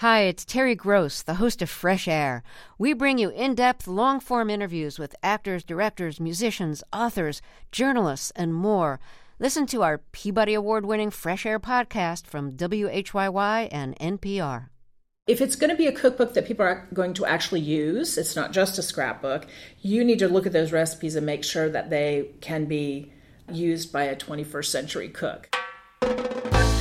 Hi, it's Terry Gross, the host of Fresh Air. We bring you in depth, long form interviews with actors, directors, musicians, authors, journalists, and more. Listen to our Peabody Award winning Fresh Air podcast from WHYY and NPR. If it's going to be a cookbook that people are going to actually use, it's not just a scrapbook, you need to look at those recipes and make sure that they can be used by a 21st century cook.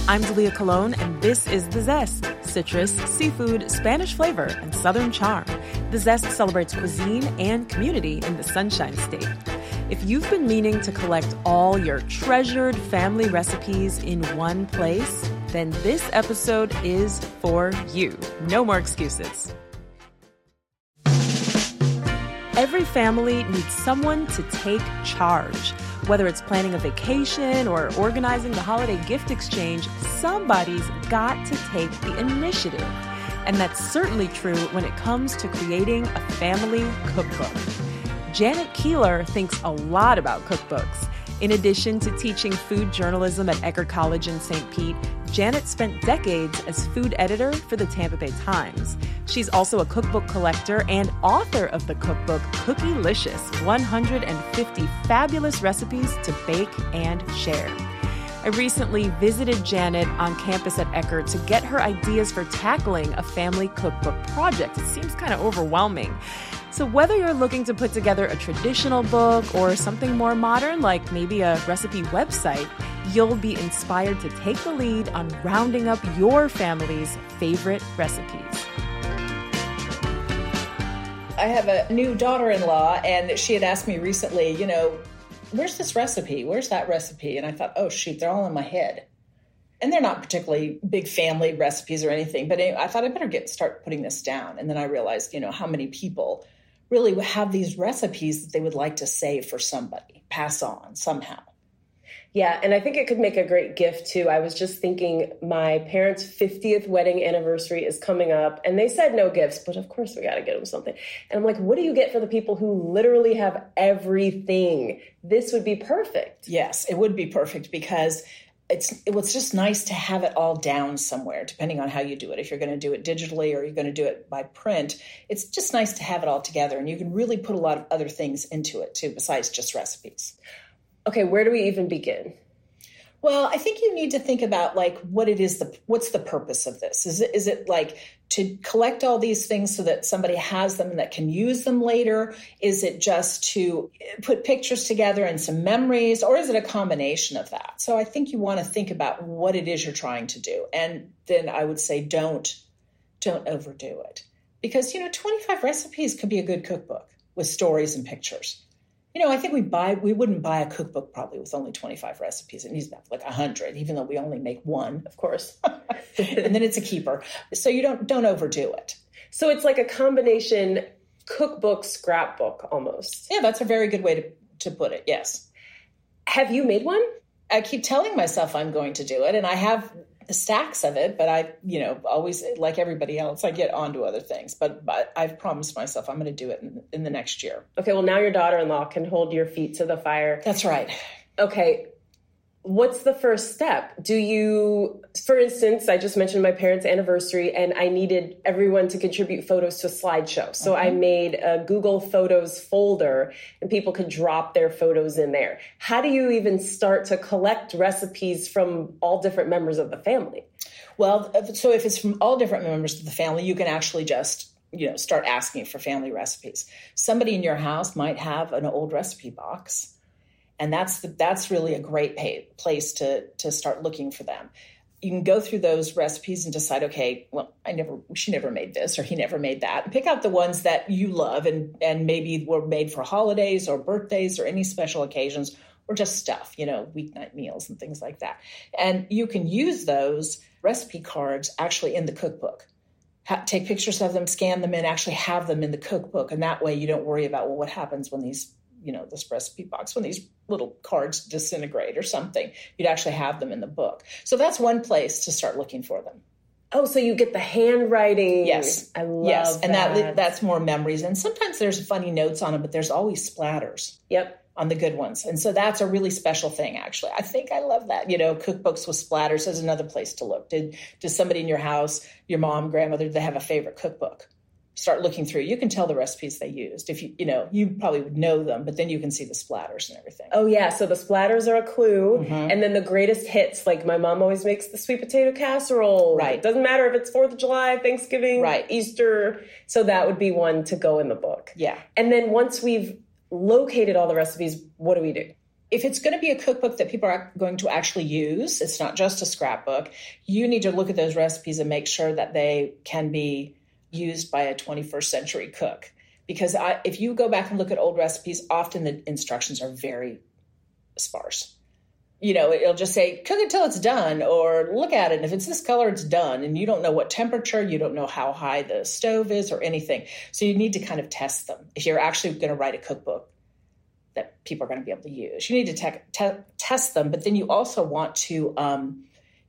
I'm Dalia Colon, and this is The Zest citrus, seafood, Spanish flavor, and southern charm. The Zest celebrates cuisine and community in the Sunshine State. If you've been meaning to collect all your treasured family recipes in one place, then this episode is for you. No more excuses. Every family needs someone to take charge. Whether it's planning a vacation or organizing the holiday gift exchange, somebody's got to take the initiative. And that's certainly true when it comes to creating a family cookbook. Janet Keeler thinks a lot about cookbooks. In addition to teaching food journalism at Eckerd College in St. Pete, Janet spent decades as food editor for the Tampa Bay Times. She's also a cookbook collector and author of the cookbook Cookielicious 150 Fabulous Recipes to Bake and Share. I recently visited Janet on campus at Eckerd to get her ideas for tackling a family cookbook project. It seems kind of overwhelming. So, whether you're looking to put together a traditional book or something more modern, like maybe a recipe website, you'll be inspired to take the lead on rounding up your family's favorite recipes. I have a new daughter in law, and she had asked me recently, you know, where's this recipe? Where's that recipe? And I thought, oh, shoot, they're all in my head. And they're not particularly big family recipes or anything, but I thought I better get start putting this down. And then I realized, you know, how many people really have these recipes that they would like to save for somebody, pass on somehow. Yeah, and I think it could make a great gift too. I was just thinking my parents' 50th wedding anniversary is coming up, and they said no gifts, but of course we got to get them something. And I'm like, what do you get for the people who literally have everything? This would be perfect. Yes, it would be perfect because it's it was just nice to have it all down somewhere depending on how you do it if you're going to do it digitally or you're going to do it by print it's just nice to have it all together and you can really put a lot of other things into it too besides just recipes okay where do we even begin well, I think you need to think about like what it is the what's the purpose of this? Is it is it like to collect all these things so that somebody has them and that can use them later? Is it just to put pictures together and some memories or is it a combination of that? So I think you want to think about what it is you're trying to do. And then I would say don't don't overdo it. Because you know, 25 recipes could be a good cookbook with stories and pictures you know, I think we buy we wouldn't buy a cookbook probably with only 25 recipes. It needs to have like 100, even though we only make one, of course. and then it's a keeper. So you don't don't overdo it. So it's like a combination cookbook scrapbook almost. Yeah, that's a very good way to to put it. Yes. Have you made one? I keep telling myself I'm going to do it and I have stacks of it, but I, you know, always like everybody else, I get onto other things. But but I've promised myself I'm going to do it in, in the next year. Okay, well now your daughter-in-law can hold your feet to the fire. That's right. Okay, what's the first step? Do you, for instance, I just mentioned my parents' anniversary and I needed everyone to contribute photos to a slideshow. So I mm-hmm. made a Google Photos folder and people could drop their photos in there. How do you even start to collect recipes from all different members of the family? Well, so if it's from all different members of the family, you can actually just you know start asking for family recipes. Somebody in your house might have an old recipe box and that's the, that's really a great pay, place to to start looking for them. You can go through those recipes and decide okay well i never she never made this or he never made that. And pick out the ones that you love and and maybe were made for holidays or birthdays or any special occasions or just stuff you know weeknight meals and things like that. And you can use those recipe cards actually in the cookbook. Ha- take pictures of them scan them in actually have them in the cookbook. And that way you don't worry about well what happens when these you know this recipe box when these little cards disintegrate or something you'd actually have them in the book so that's one place to start looking for them oh so you get the handwriting yes i love yes and that. that that's more memories and sometimes there's funny notes on it but there's always splatters yep on the good ones. And so that's a really special thing, actually. I think I love that. You know, cookbooks with splatters is another place to look. Did, does somebody in your house, your mom, grandmother, they have a favorite cookbook? Start looking through. You can tell the recipes they used. If you, you know, you probably would know them, but then you can see the splatters and everything. Oh yeah, so the splatters are a clue, mm-hmm. and then the greatest hits. Like my mom always makes the sweet potato casserole. Right. It doesn't matter if it's Fourth of July, Thanksgiving, right. Easter. So that would be one to go in the book. Yeah. And then once we've located all the recipes, what do we do? If it's going to be a cookbook that people are going to actually use, it's not just a scrapbook, you need to look at those recipes and make sure that they can be used by a 21st century cook. Because I, if you go back and look at old recipes, often the instructions are very sparse. You know, it'll just say, cook it till it's done, or look at it. And if it's this color, it's done. And you don't know what temperature, you don't know how high the stove is, or anything. So you need to kind of test them if you're actually going to write a cookbook that people are going to be able to use. You need to te- te- test them, but then you also want to um,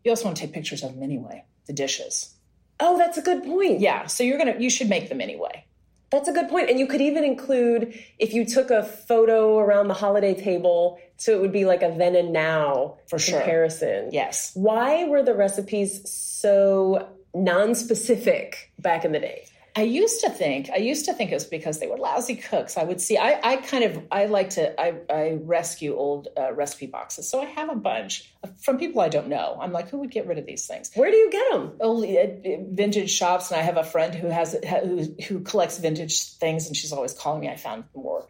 you also want to take pictures of them anyway, the dishes. Oh, that's a good point. Yeah, so you're gonna you should make them anyway. That's a good point. And you could even include if you took a photo around the holiday table, so it would be like a then and now for comparison. Sure. Yes. Why were the recipes so non-specific back in the day? I used to think I used to think it was because they were lousy cooks. I would see I, I kind of I like to I, I rescue old uh, recipe boxes, so I have a bunch from people I don't know. I'm like, who would get rid of these things? Where do you get them? Only at vintage shops, and I have a friend who has who, who collects vintage things, and she's always calling me. I found more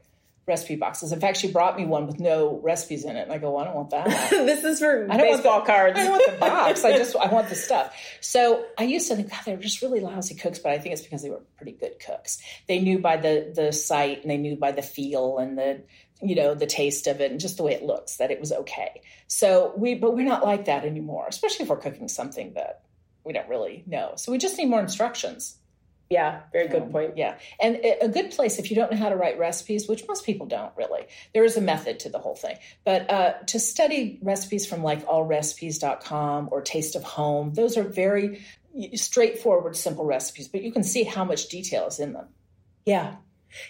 recipe boxes. In fact, she brought me one with no recipes in it, and I go, well, I don't want that. this is for I don't baseball want the, cards. I don't want the box. I just I want the stuff. So I used to think, God, they're just really lousy cooks, but I think it's because they were pretty good cooks. They knew by the the sight, and they knew by the feel and the you know the taste of it and just the way it looks that it was okay. So we, but we're not like that anymore, especially if we're cooking something that we don't really know. So we just need more instructions. Yeah, very good um, point. Yeah. And a good place, if you don't know how to write recipes, which most people don't really, there is a method to the whole thing. But uh, to study recipes from like allrecipes.com or Taste of Home, those are very straightforward, simple recipes, but you can see how much detail is in them. Yeah.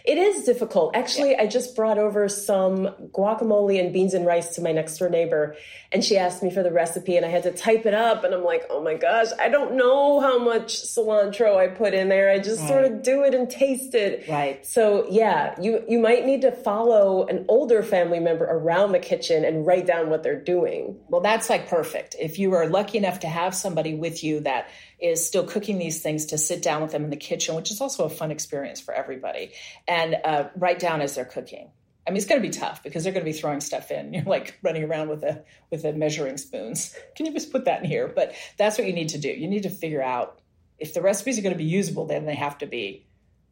It is difficult. Actually, yeah. I just brought over some guacamole and beans and rice to my next door neighbor, and she asked me for the recipe, and I had to type it up. And I'm like, oh my gosh, I don't know how much cilantro I put in there. I just right. sort of do it and taste it. Right. So yeah, you you might need to follow an older family member around the kitchen and write down what they're doing. Well, that's like perfect. If you are lucky enough to have somebody with you that is still cooking these things to sit down with them in the kitchen, which is also a fun experience for everybody, and uh, write down as they're cooking. I mean, it's going to be tough because they're going to be throwing stuff in. You're like running around with a with a measuring spoons. Can you just put that in here? But that's what you need to do. You need to figure out if the recipes are going to be usable, then they have to be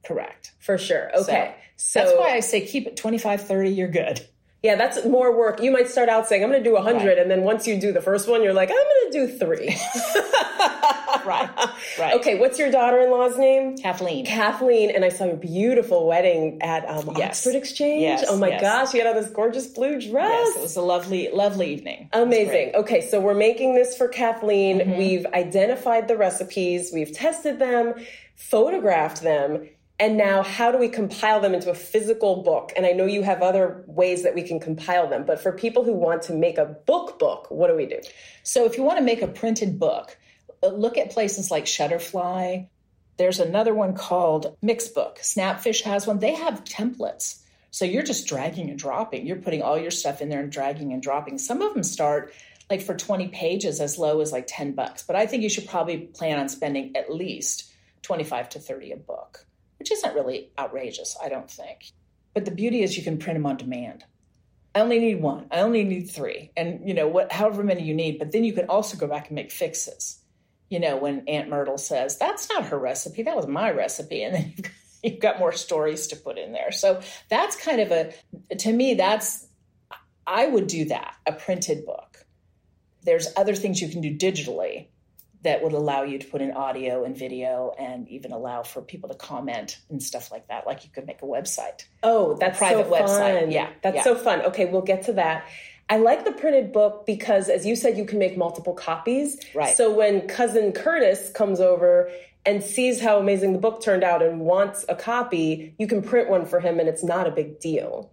correct. For sure. Okay. So, so that's why I say keep it 25, 30, you're good. Yeah, that's more work. You might start out saying, I'm going to do 100. Right. And then once you do the first one, you're like, I'm going to do three. right. Right. Okay. What's your daughter in law's name? Kathleen. Kathleen. And I saw your beautiful wedding at um, yes. Oxford Exchange. Yes. Oh my yes. gosh. You had on this gorgeous blue dress. Yes. It was a lovely, lovely evening. Amazing. Okay. So we're making this for Kathleen. Mm-hmm. We've identified the recipes, we've tested them, photographed them and now, how do we compile them into a physical book? And I know you have other ways that we can compile them, but for people who want to make a book book, what do we do? So, if you want to make a printed book, look at places like Shutterfly. There's another one called Mixbook. Snapfish has one. They have templates. So you're just dragging and dropping. You're putting all your stuff in there and dragging and dropping. Some of them start like for 20 pages as low as like 10 bucks. But I think you should probably plan on spending at least 25 to 30 a book which isn't really outrageous, I don't think. But the beauty is you can print them on demand. I only need one. I only need three, and you know what, however many you need. But then you can also go back and make fixes. You know, when Aunt Myrtle says that's not her recipe, that was my recipe, and then you've got, you've got more stories to put in there. So that's kind of a, to me, that's I would do that a printed book. There's other things you can do digitally that would allow you to put in audio and video and even allow for people to comment and stuff like that. Like you could make a website. Oh, that's a private so website. Yeah. That's yeah. so fun. Okay, we'll get to that. I like the printed book because as you said, you can make multiple copies. Right. So when cousin Curtis comes over and sees how amazing the book turned out and wants a copy, you can print one for him and it's not a big deal.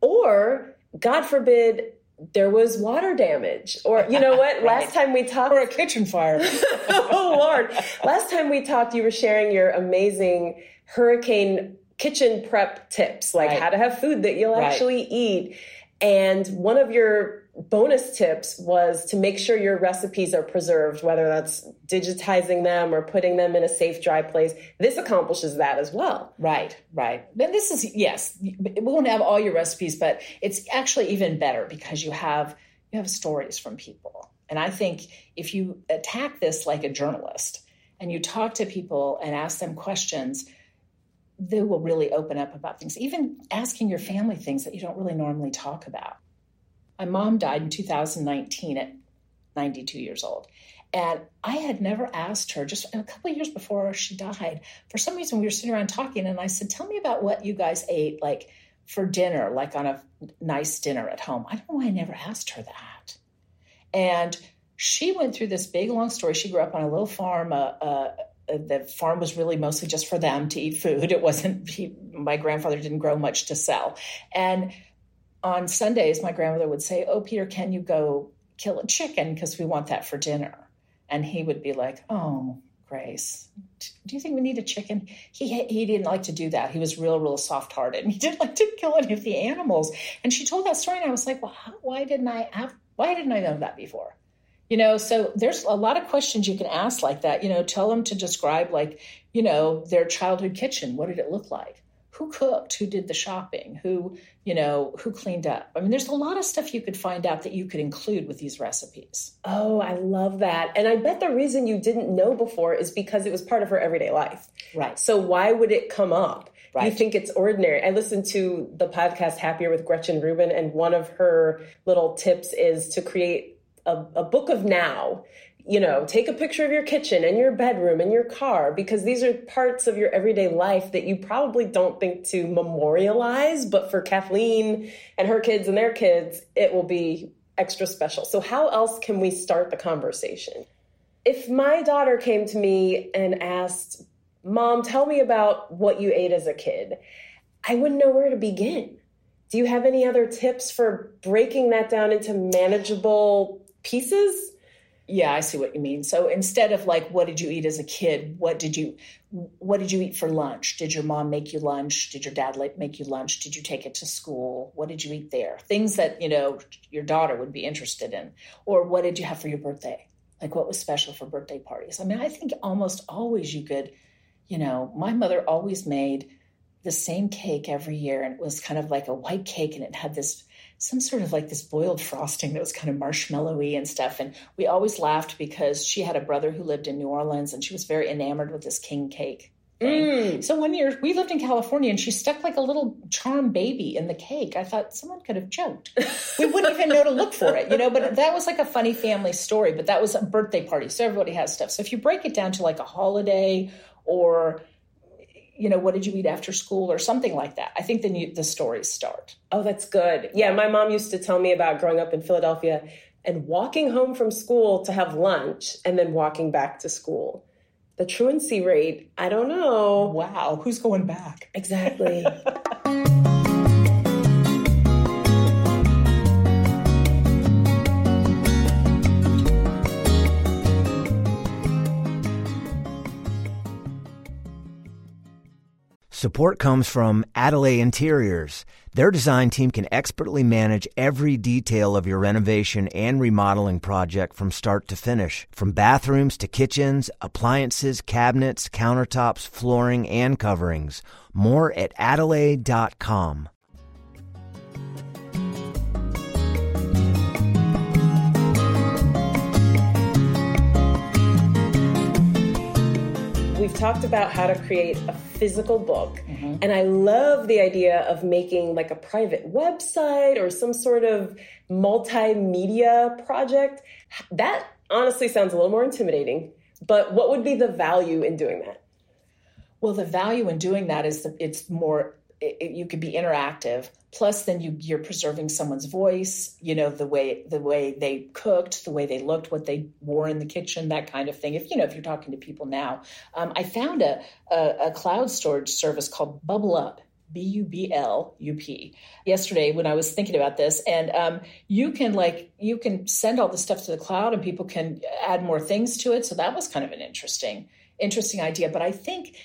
Or God forbid there was water damage or you know what right. last time we talked or a kitchen fire oh lord last time we talked you were sharing your amazing hurricane kitchen prep tips like right. how to have food that you'll right. actually eat and one of your bonus tips was to make sure your recipes are preserved, whether that's digitizing them or putting them in a safe, dry place. This accomplishes that as well. Right, right. And this is, yes, we won't have all your recipes, but it's actually even better because you have you have stories from people. And I think if you attack this like a journalist and you talk to people and ask them questions, they will really open up about things, even asking your family things that you don't really normally talk about. My mom died in 2019 at 92 years old. And I had never asked her, just a couple years before she died, for some reason we were sitting around talking, and I said, Tell me about what you guys ate, like for dinner, like on a nice dinner at home. I don't know why I never asked her that. And she went through this big, long story. She grew up on a little farm. Uh, uh, the farm was really mostly just for them to eat food. It wasn't, he, my grandfather didn't grow much to sell. And on Sundays, my grandmother would say, Oh, Peter, can you go kill a chicken? Because we want that for dinner. And he would be like, Oh, Grace, do you think we need a chicken? He he didn't like to do that. He was real, real soft hearted. He didn't like to kill any of the animals. And she told that story, and I was like, Well, how, why didn't I have? Why didn't I know that before? You know, so there's a lot of questions you can ask like that. You know, tell them to describe like, you know, their childhood kitchen. What did it look like? who cooked, who did the shopping, who, you know, who cleaned up. I mean, there's a lot of stuff you could find out that you could include with these recipes. Oh, I love that. And I bet the reason you didn't know before is because it was part of her everyday life. Right. So why would it come up? Right. You think it's ordinary. I listened to the podcast Happier with Gretchen Rubin, and one of her little tips is to create a, a book of now you know, take a picture of your kitchen and your bedroom and your car because these are parts of your everyday life that you probably don't think to memorialize. But for Kathleen and her kids and their kids, it will be extra special. So, how else can we start the conversation? If my daughter came to me and asked, Mom, tell me about what you ate as a kid, I wouldn't know where to begin. Do you have any other tips for breaking that down into manageable pieces? Yeah, I see what you mean. So instead of like, what did you eat as a kid? What did you, what did you eat for lunch? Did your mom make you lunch? Did your dad make you lunch? Did you take it to school? What did you eat there? Things that you know your daughter would be interested in. Or what did you have for your birthday? Like what was special for birthday parties? I mean, I think almost always you could, you know, my mother always made the same cake every year, and it was kind of like a white cake, and it had this some sort of like this boiled frosting that was kind of marshmallowy and stuff. And we always laughed because she had a brother who lived in New Orleans and she was very enamored with this king cake. Mm. So one year we lived in California and she stuck like a little charm baby in the cake. I thought someone could have joked. we wouldn't even know to look for it, you know, but that was like a funny family story. But that was a birthday party. So everybody has stuff. So if you break it down to like a holiday or you know, what did you eat after school or something like that. I think then you, the stories start. Oh, that's good. Yeah, my mom used to tell me about growing up in Philadelphia and walking home from school to have lunch and then walking back to school. The truancy rate, I don't know. Wow, who's going back? Exactly. Support comes from Adelaide Interiors. Their design team can expertly manage every detail of your renovation and remodeling project from start to finish. From bathrooms to kitchens, appliances, cabinets, countertops, flooring, and coverings. More at adelaide.com. we've talked about how to create a physical book. Mm-hmm. And I love the idea of making like a private website or some sort of multimedia project. That honestly sounds a little more intimidating. But what would be the value in doing that? Well, the value in doing that is that it's more it, you could be interactive plus then you you're preserving someone's voice you know the way the way they cooked the way they looked what they wore in the kitchen that kind of thing if you know if you're talking to people now um, i found a, a, a cloud storage service called Bublup B U B L U P yesterday when I was thinking about this. And um, you can like you can send all the stuff to the cloud and people can add more things to it. So that was kind of an interesting, interesting idea. But I think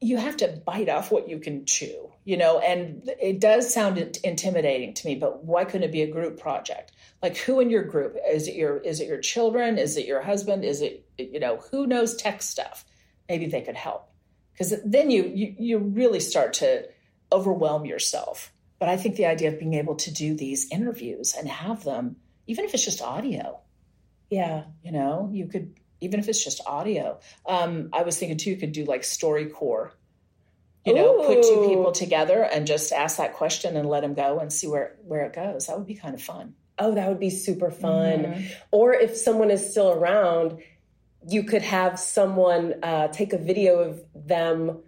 you have to bite off what you can chew, you know, and it does sound intimidating to me, but why couldn't it be a group project? Like who in your group? Is it your is it your children? Is it your husband? Is it you know, who knows tech stuff? Maybe they could help because then you, you you really start to overwhelm yourself. But I think the idea of being able to do these interviews and have them, even if it's just audio, yeah, you know, you could even if it's just audio. Um, I was thinking too, you could do like StoryCorps. You know, Ooh. put two people together and just ask that question and let them go and see where where it goes. That would be kind of fun. Oh, that would be super fun. Mm-hmm. Or if someone is still around, you could have someone uh, take a video of them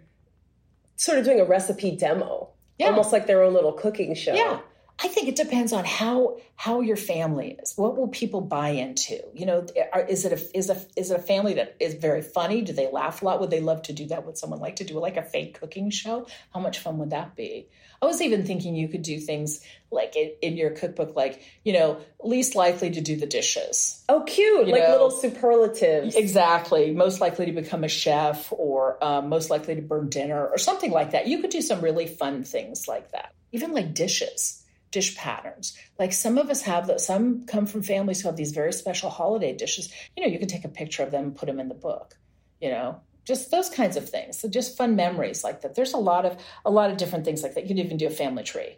sort of doing a recipe demo, yeah. almost like their own little cooking show. Yeah. I think it depends on how how your family is. What will people buy into? You know, are, is it a is a is it a family that is very funny? Do they laugh a lot? Would they love to do that? Would someone like to do like a fake cooking show? How much fun would that be? I was even thinking you could do things like in, in your cookbook, like you know, least likely to do the dishes. Oh, cute! You like know? little superlatives. Exactly. Most likely to become a chef, or um, most likely to burn dinner, or something like that. You could do some really fun things like that. Even like dishes dish patterns. Like some of us have that, some come from families who have these very special holiday dishes. You know, you can take a picture of them and put them in the book, you know, just those kinds of things. So just fun memories like that. There's a lot of a lot of different things like that. You can even do a family tree.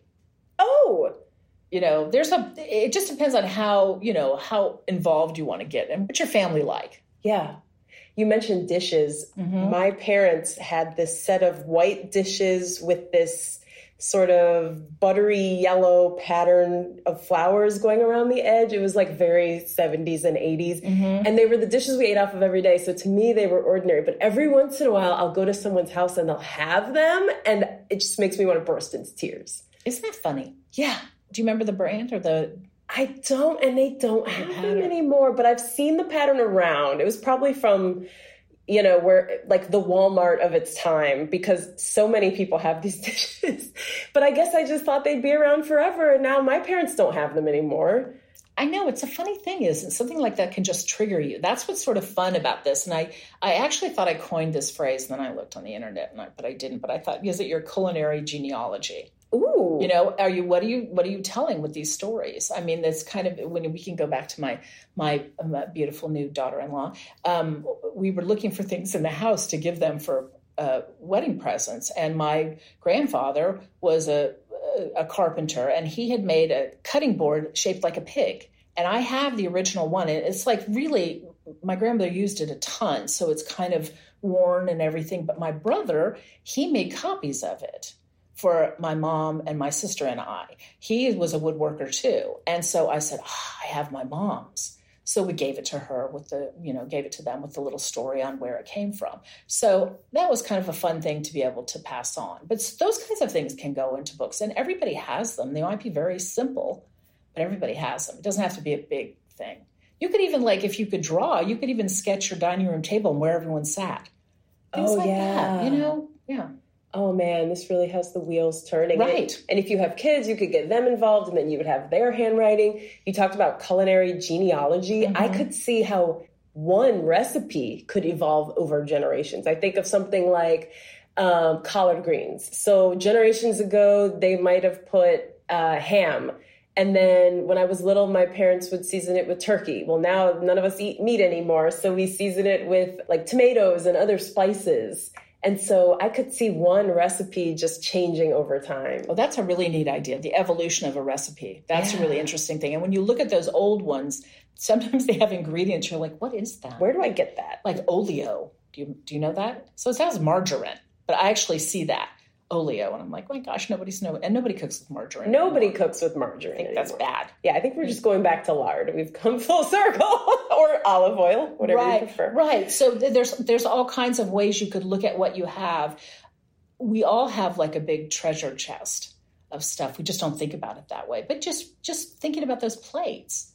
Oh, you know, there's a it just depends on how, you know, how involved you want to get and what's your family like. Yeah. You mentioned dishes. Mm-hmm. My parents had this set of white dishes with this sort of buttery yellow pattern of flowers going around the edge. It was like very 70s and 80s. Mm-hmm. And they were the dishes we ate off of every day. So to me, they were ordinary. But every once in a while, I'll go to someone's house and they'll have them. And it just makes me want to burst into tears. Isn't that funny? Yeah. Do you remember the brand or the I don't, and they don't have them anymore, but I've seen the pattern around. It was probably from you know, we're like the Walmart of its time because so many people have these dishes. but I guess I just thought they'd be around forever. And now my parents don't have them anymore. I know it's a funny thing isn't something like that can just trigger you. That's what's sort of fun about this. And I, I actually thought I coined this phrase, and then I looked on the internet, and I, but I didn't. But I thought, is it your culinary genealogy? Ooh. You know, are you what are you what are you telling with these stories? I mean, that's kind of when we can go back to my my, my beautiful new daughter-in-law. Um, we were looking for things in the house to give them for uh, wedding presents, and my grandfather was a a carpenter, and he had made a cutting board shaped like a pig. And I have the original one, and it's like really my grandmother used it a ton, so it's kind of worn and everything. But my brother, he made copies of it for my mom and my sister and I. He was a woodworker too. And so I said, oh, I have my mom's. So we gave it to her with the, you know, gave it to them with the little story on where it came from. So that was kind of a fun thing to be able to pass on. But those kinds of things can go into books and everybody has them. They might be very simple, but everybody has them. It doesn't have to be a big thing. You could even like if you could draw, you could even sketch your dining room table and where everyone sat. Things oh, like yeah. that, you know? Yeah oh man, this really has the wheels turning. Right. And, if you have kids, you could get them involved and then you would have their handwriting. You talked about culinary genealogy. Mm-hmm. I could see how one recipe could evolve over generations. I think of something like um, collard greens. So generations ago, they might have put uh, ham. And then when I was little, my parents would season it with turkey. Well, now none of us eat meat anymore. So we season it with like tomatoes and other spices. And so I could see one recipe just changing over time. Well, that's a really neat idea. The evolution of a recipe. That's yeah. a really interesting thing. And when you look at those old ones, sometimes they have ingredients. You're like, what is that? Where do I get that? Like oleo. Do you, do you know that? So it sounds margarine, but I actually see that oleo. And I'm like, oh my gosh, nobody's know. And nobody cooks with margarine. Nobody anymore. cooks with margarine. I think anymore. that's bad. Yeah, I think we're just going back to lard. We've come full circle, or olive oil, whatever right, you prefer. Right. So there's there's all kinds of ways you could look at what you have. We all have like a big treasure chest of stuff. We just don't think about it that way. But just just thinking about those plates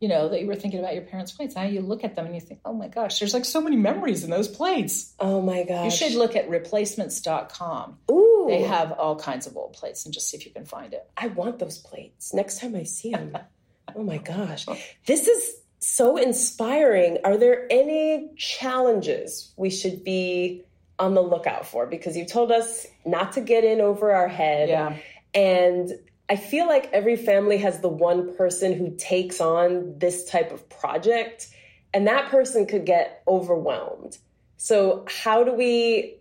you know, that you were thinking about your parents' plates. Now you look at them and you think, oh my gosh, there's like so many memories in those plates. Oh my gosh. You should look at replacements.com. Ooh. They have all kinds of old plates and just see if you can find it. I want those plates next time I see them. oh my gosh. This is so inspiring. Are there any challenges we should be on the lookout for? Because you told us not to get in over our head. Yeah. And I feel like every family has the one person who takes on this type of project, and that person could get overwhelmed. So, how do we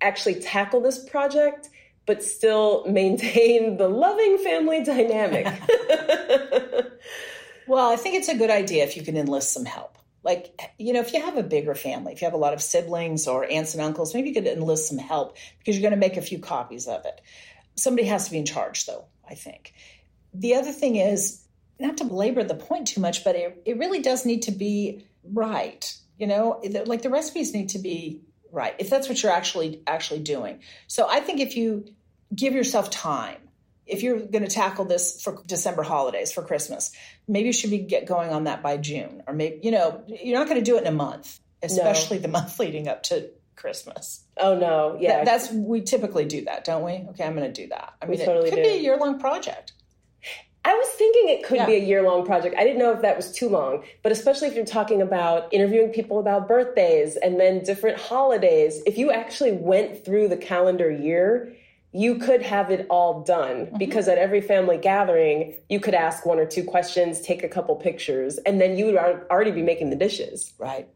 actually tackle this project, but still maintain the loving family dynamic? well, I think it's a good idea if you can enlist some help. Like, you know, if you have a bigger family, if you have a lot of siblings or aunts and uncles, maybe you could enlist some help because you're going to make a few copies of it. Somebody has to be in charge, though I think. The other thing is, not to belabor the point too much, but it, it really does need to be right. You know, like the recipes need to be right if that's what you're actually actually doing. So I think if you give yourself time, if you're going to tackle this for December holidays for Christmas, maybe you should be get going on that by June, or maybe you know you're not going to do it in a month, especially no. the month leading up to Christmas. Oh no, yeah, that, that's we typically do that, don't we? Okay, I'm going to do that. I mean, we totally it could do. be a year long project. I was thinking it could yeah. be a year long project. I didn't know if that was too long, but especially if you're talking about interviewing people about birthdays and then different holidays, if you actually went through the calendar year, you could have it all done mm-hmm. because at every family gathering, you could ask one or two questions, take a couple pictures, and then you would already be making the dishes. Right.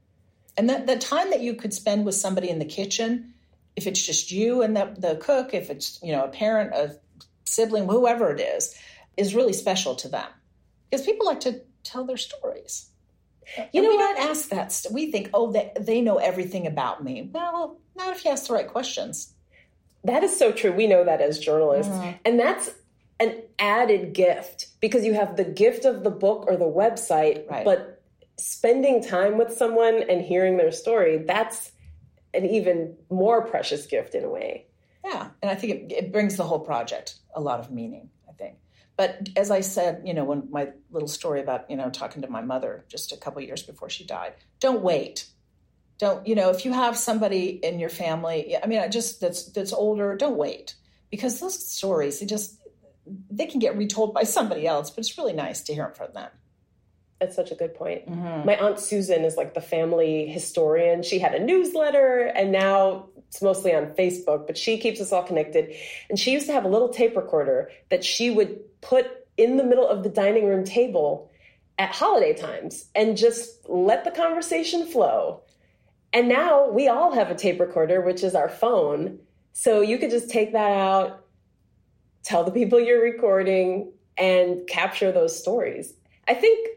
And the, the time that you could spend with somebody in the kitchen, if it's just you and the, the cook, if it's, you know, a parent, a sibling, whoever it is, is really special to them. Because people like to tell their stories. You and know, we what? don't ask that. We think, oh, they, they know everything about me. Well, not if you ask the right questions. That is so true. We know that as journalists. Mm-hmm. And that's an added gift because you have the gift of the book or the website, right. but spending time with someone and hearing their story, that's an even more precious gift in a way. Yeah. And I think it, it brings the whole project a lot of meaning, I think. But as I said, you know, when my little story about, you know, talking to my mother just a couple years before she died, don't wait. Don't, you know, if you have somebody in your family, I mean, I just that's that's older, don't wait. Because those stories, they just they can get retold by somebody else, but it's really nice to hear them from them. That's such a good point. Mm-hmm. My aunt Susan is like the family historian. She had a newsletter and now it's mostly on Facebook, but she keeps us all connected. And she used to have a little tape recorder that she would put in the middle of the dining room table at holiday times and just let the conversation flow. And now we all have a tape recorder, which is our phone. So you could just take that out, tell the people you're recording, and capture those stories. I think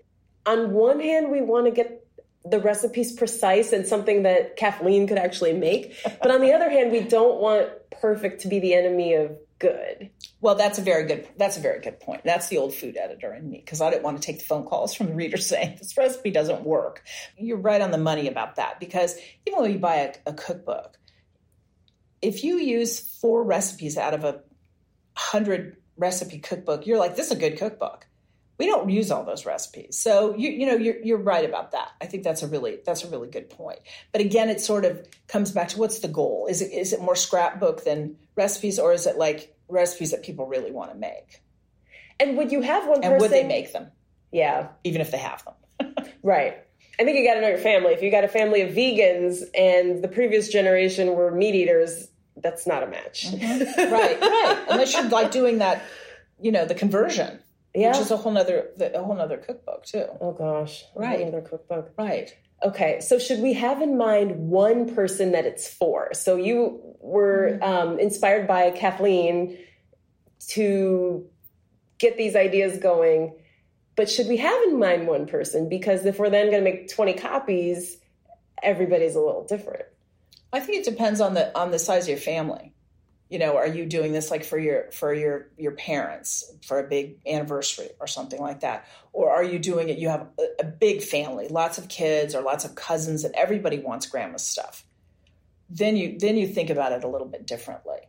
on one hand, we want to get the recipes precise and something that Kathleen could actually make. But on the other hand, we don't want perfect to be the enemy of good. Well, that's a very good that's a very good point. That's the old food editor in me because I didn't want to take the phone calls from the readers saying this recipe doesn't work. You're right on the money about that because even when you buy a, a cookbook, if you use four recipes out of a hundred recipe cookbook, you're like, this is a good cookbook we don't use all those recipes. So you you know you're you're right about that. I think that's a really that's a really good point. But again, it sort of comes back to what's the goal? Is it is it more scrapbook than recipes, or is it like recipes that people really want to make? And would you have one and person? would they make them? Yeah, even if they have them. right. I think you got to know your family. If you got a family of vegans and the previous generation were meat eaters, that's not a match. Mm-hmm. right, right. Unless you're like doing that, you know, the conversion yeah. which is a whole nother a whole nother cookbook too. Oh gosh, right, another cookbook. Right. Okay, so should we have in mind one person that it's for? So you were mm-hmm. um, inspired by Kathleen to get these ideas going, but should we have in mind one person? Because if we're then going to make twenty copies, everybody's a little different. I think it depends on the on the size of your family you know are you doing this like for your for your your parents for a big anniversary or something like that or are you doing it you have a, a big family lots of kids or lots of cousins and everybody wants grandma's stuff then you then you think about it a little bit differently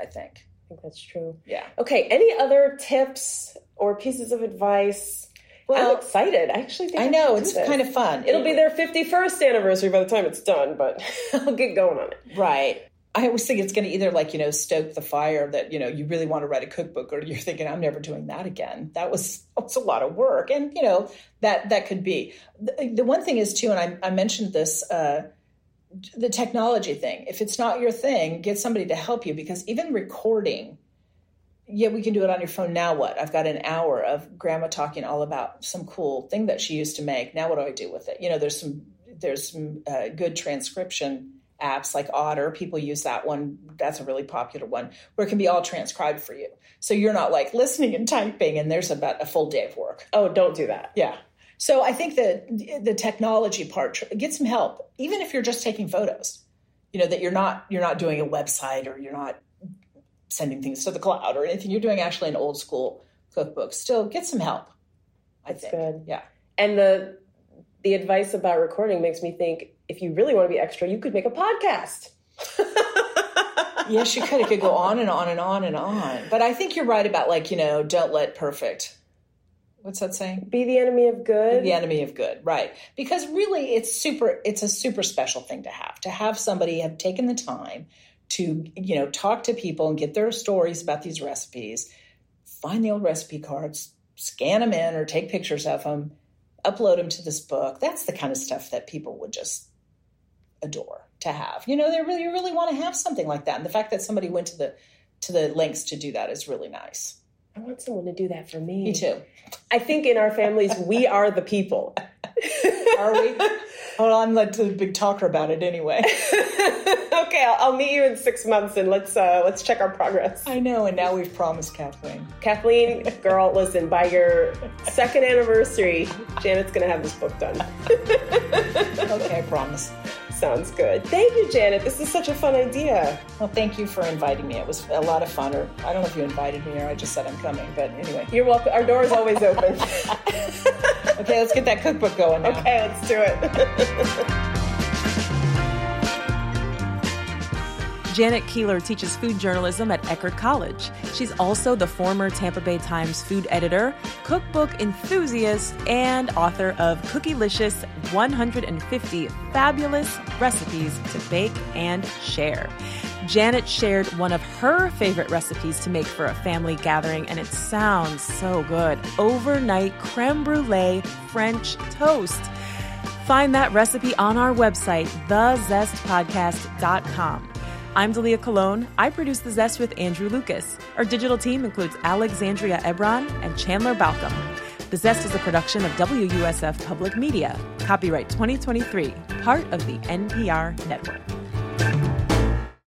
i think i think that's true yeah okay any other tips or pieces of advice Well, I'm excited. I actually think I know it's kind of fun. It'll be their 51st anniversary by the time it's done, but I'll get going on it. Right. I always think it's going to either like, you know, stoke the fire that, you know, you really want to write a cookbook or you're thinking, I'm never doing that again. That was, that was a lot of work. And, you know, that, that could be. The, the one thing is too, and I, I mentioned this, uh, the technology thing. If it's not your thing, get somebody to help you because even recording, yeah, we can do it on your phone. Now what? I've got an hour of grandma talking all about some cool thing that she used to make. Now what do I do with it? You know, there's some there's some uh, good transcription apps like Otter. People use that one. That's a really popular one where it can be all transcribed for you. So you're not like listening and typing and there's about a full day of work. Oh, don't do that. Yeah. So I think that the technology part get some help, even if you're just taking photos. You know that you're not you're not doing a website or you're not sending things to the cloud or anything. You're doing actually an old school cookbook. Still, get some help. I That's think. good. Yeah. And the the advice about recording makes me think if you really want to be extra, you could make a podcast. yes, you could. It could go on and on and on and on. But I think you're right about like, you know, don't let perfect. What's that saying? Be the enemy of good. The enemy of good, right? Because really, it's super. It's a super special thing to have. To have somebody have taken the time to, you know, talk to people and get their stories about these recipes, find the old recipe cards, scan them in, or take pictures of them, upload them to this book. That's the kind of stuff that people would just adore to have. You know, they really really want to have something like that. And the fact that somebody went to the to the lengths to do that is really nice. I want someone to do that for me. Me too. I think in our families we are the people. Are we? well, I'm the, the big talker about it anyway. okay, I'll, I'll, meet you in six months and let's uh, let's check our progress. I know, and now we've promised Kathleen. Kathleen, girl, listen. By your second anniversary, Janet's gonna have this book done. okay, I promise. Sounds good. Thank you, Janet. This is such a fun idea. Well, thank you for inviting me. It was a lot of fun. Or I don't know if you invited me or I just said I'm coming. But anyway, you're welcome. Our door is always open. okay, let's get that cookbook going. Now. Okay, let's do it. Janet Keeler teaches food journalism at Eckerd College. She's also the former Tampa Bay Times food editor, cookbook enthusiast, and author of Cookielicious 150 Fabulous Recipes to Bake and Share. Janet shared one of her favorite recipes to make for a family gathering, and it sounds so good overnight creme brulee French toast. Find that recipe on our website, thezestpodcast.com. I'm Dalia Colon. I produce The Zest with Andrew Lucas. Our digital team includes Alexandria Ebron and Chandler Balcom. The Zest is a production of WUSF Public Media. Copyright 2023, part of the NPR network.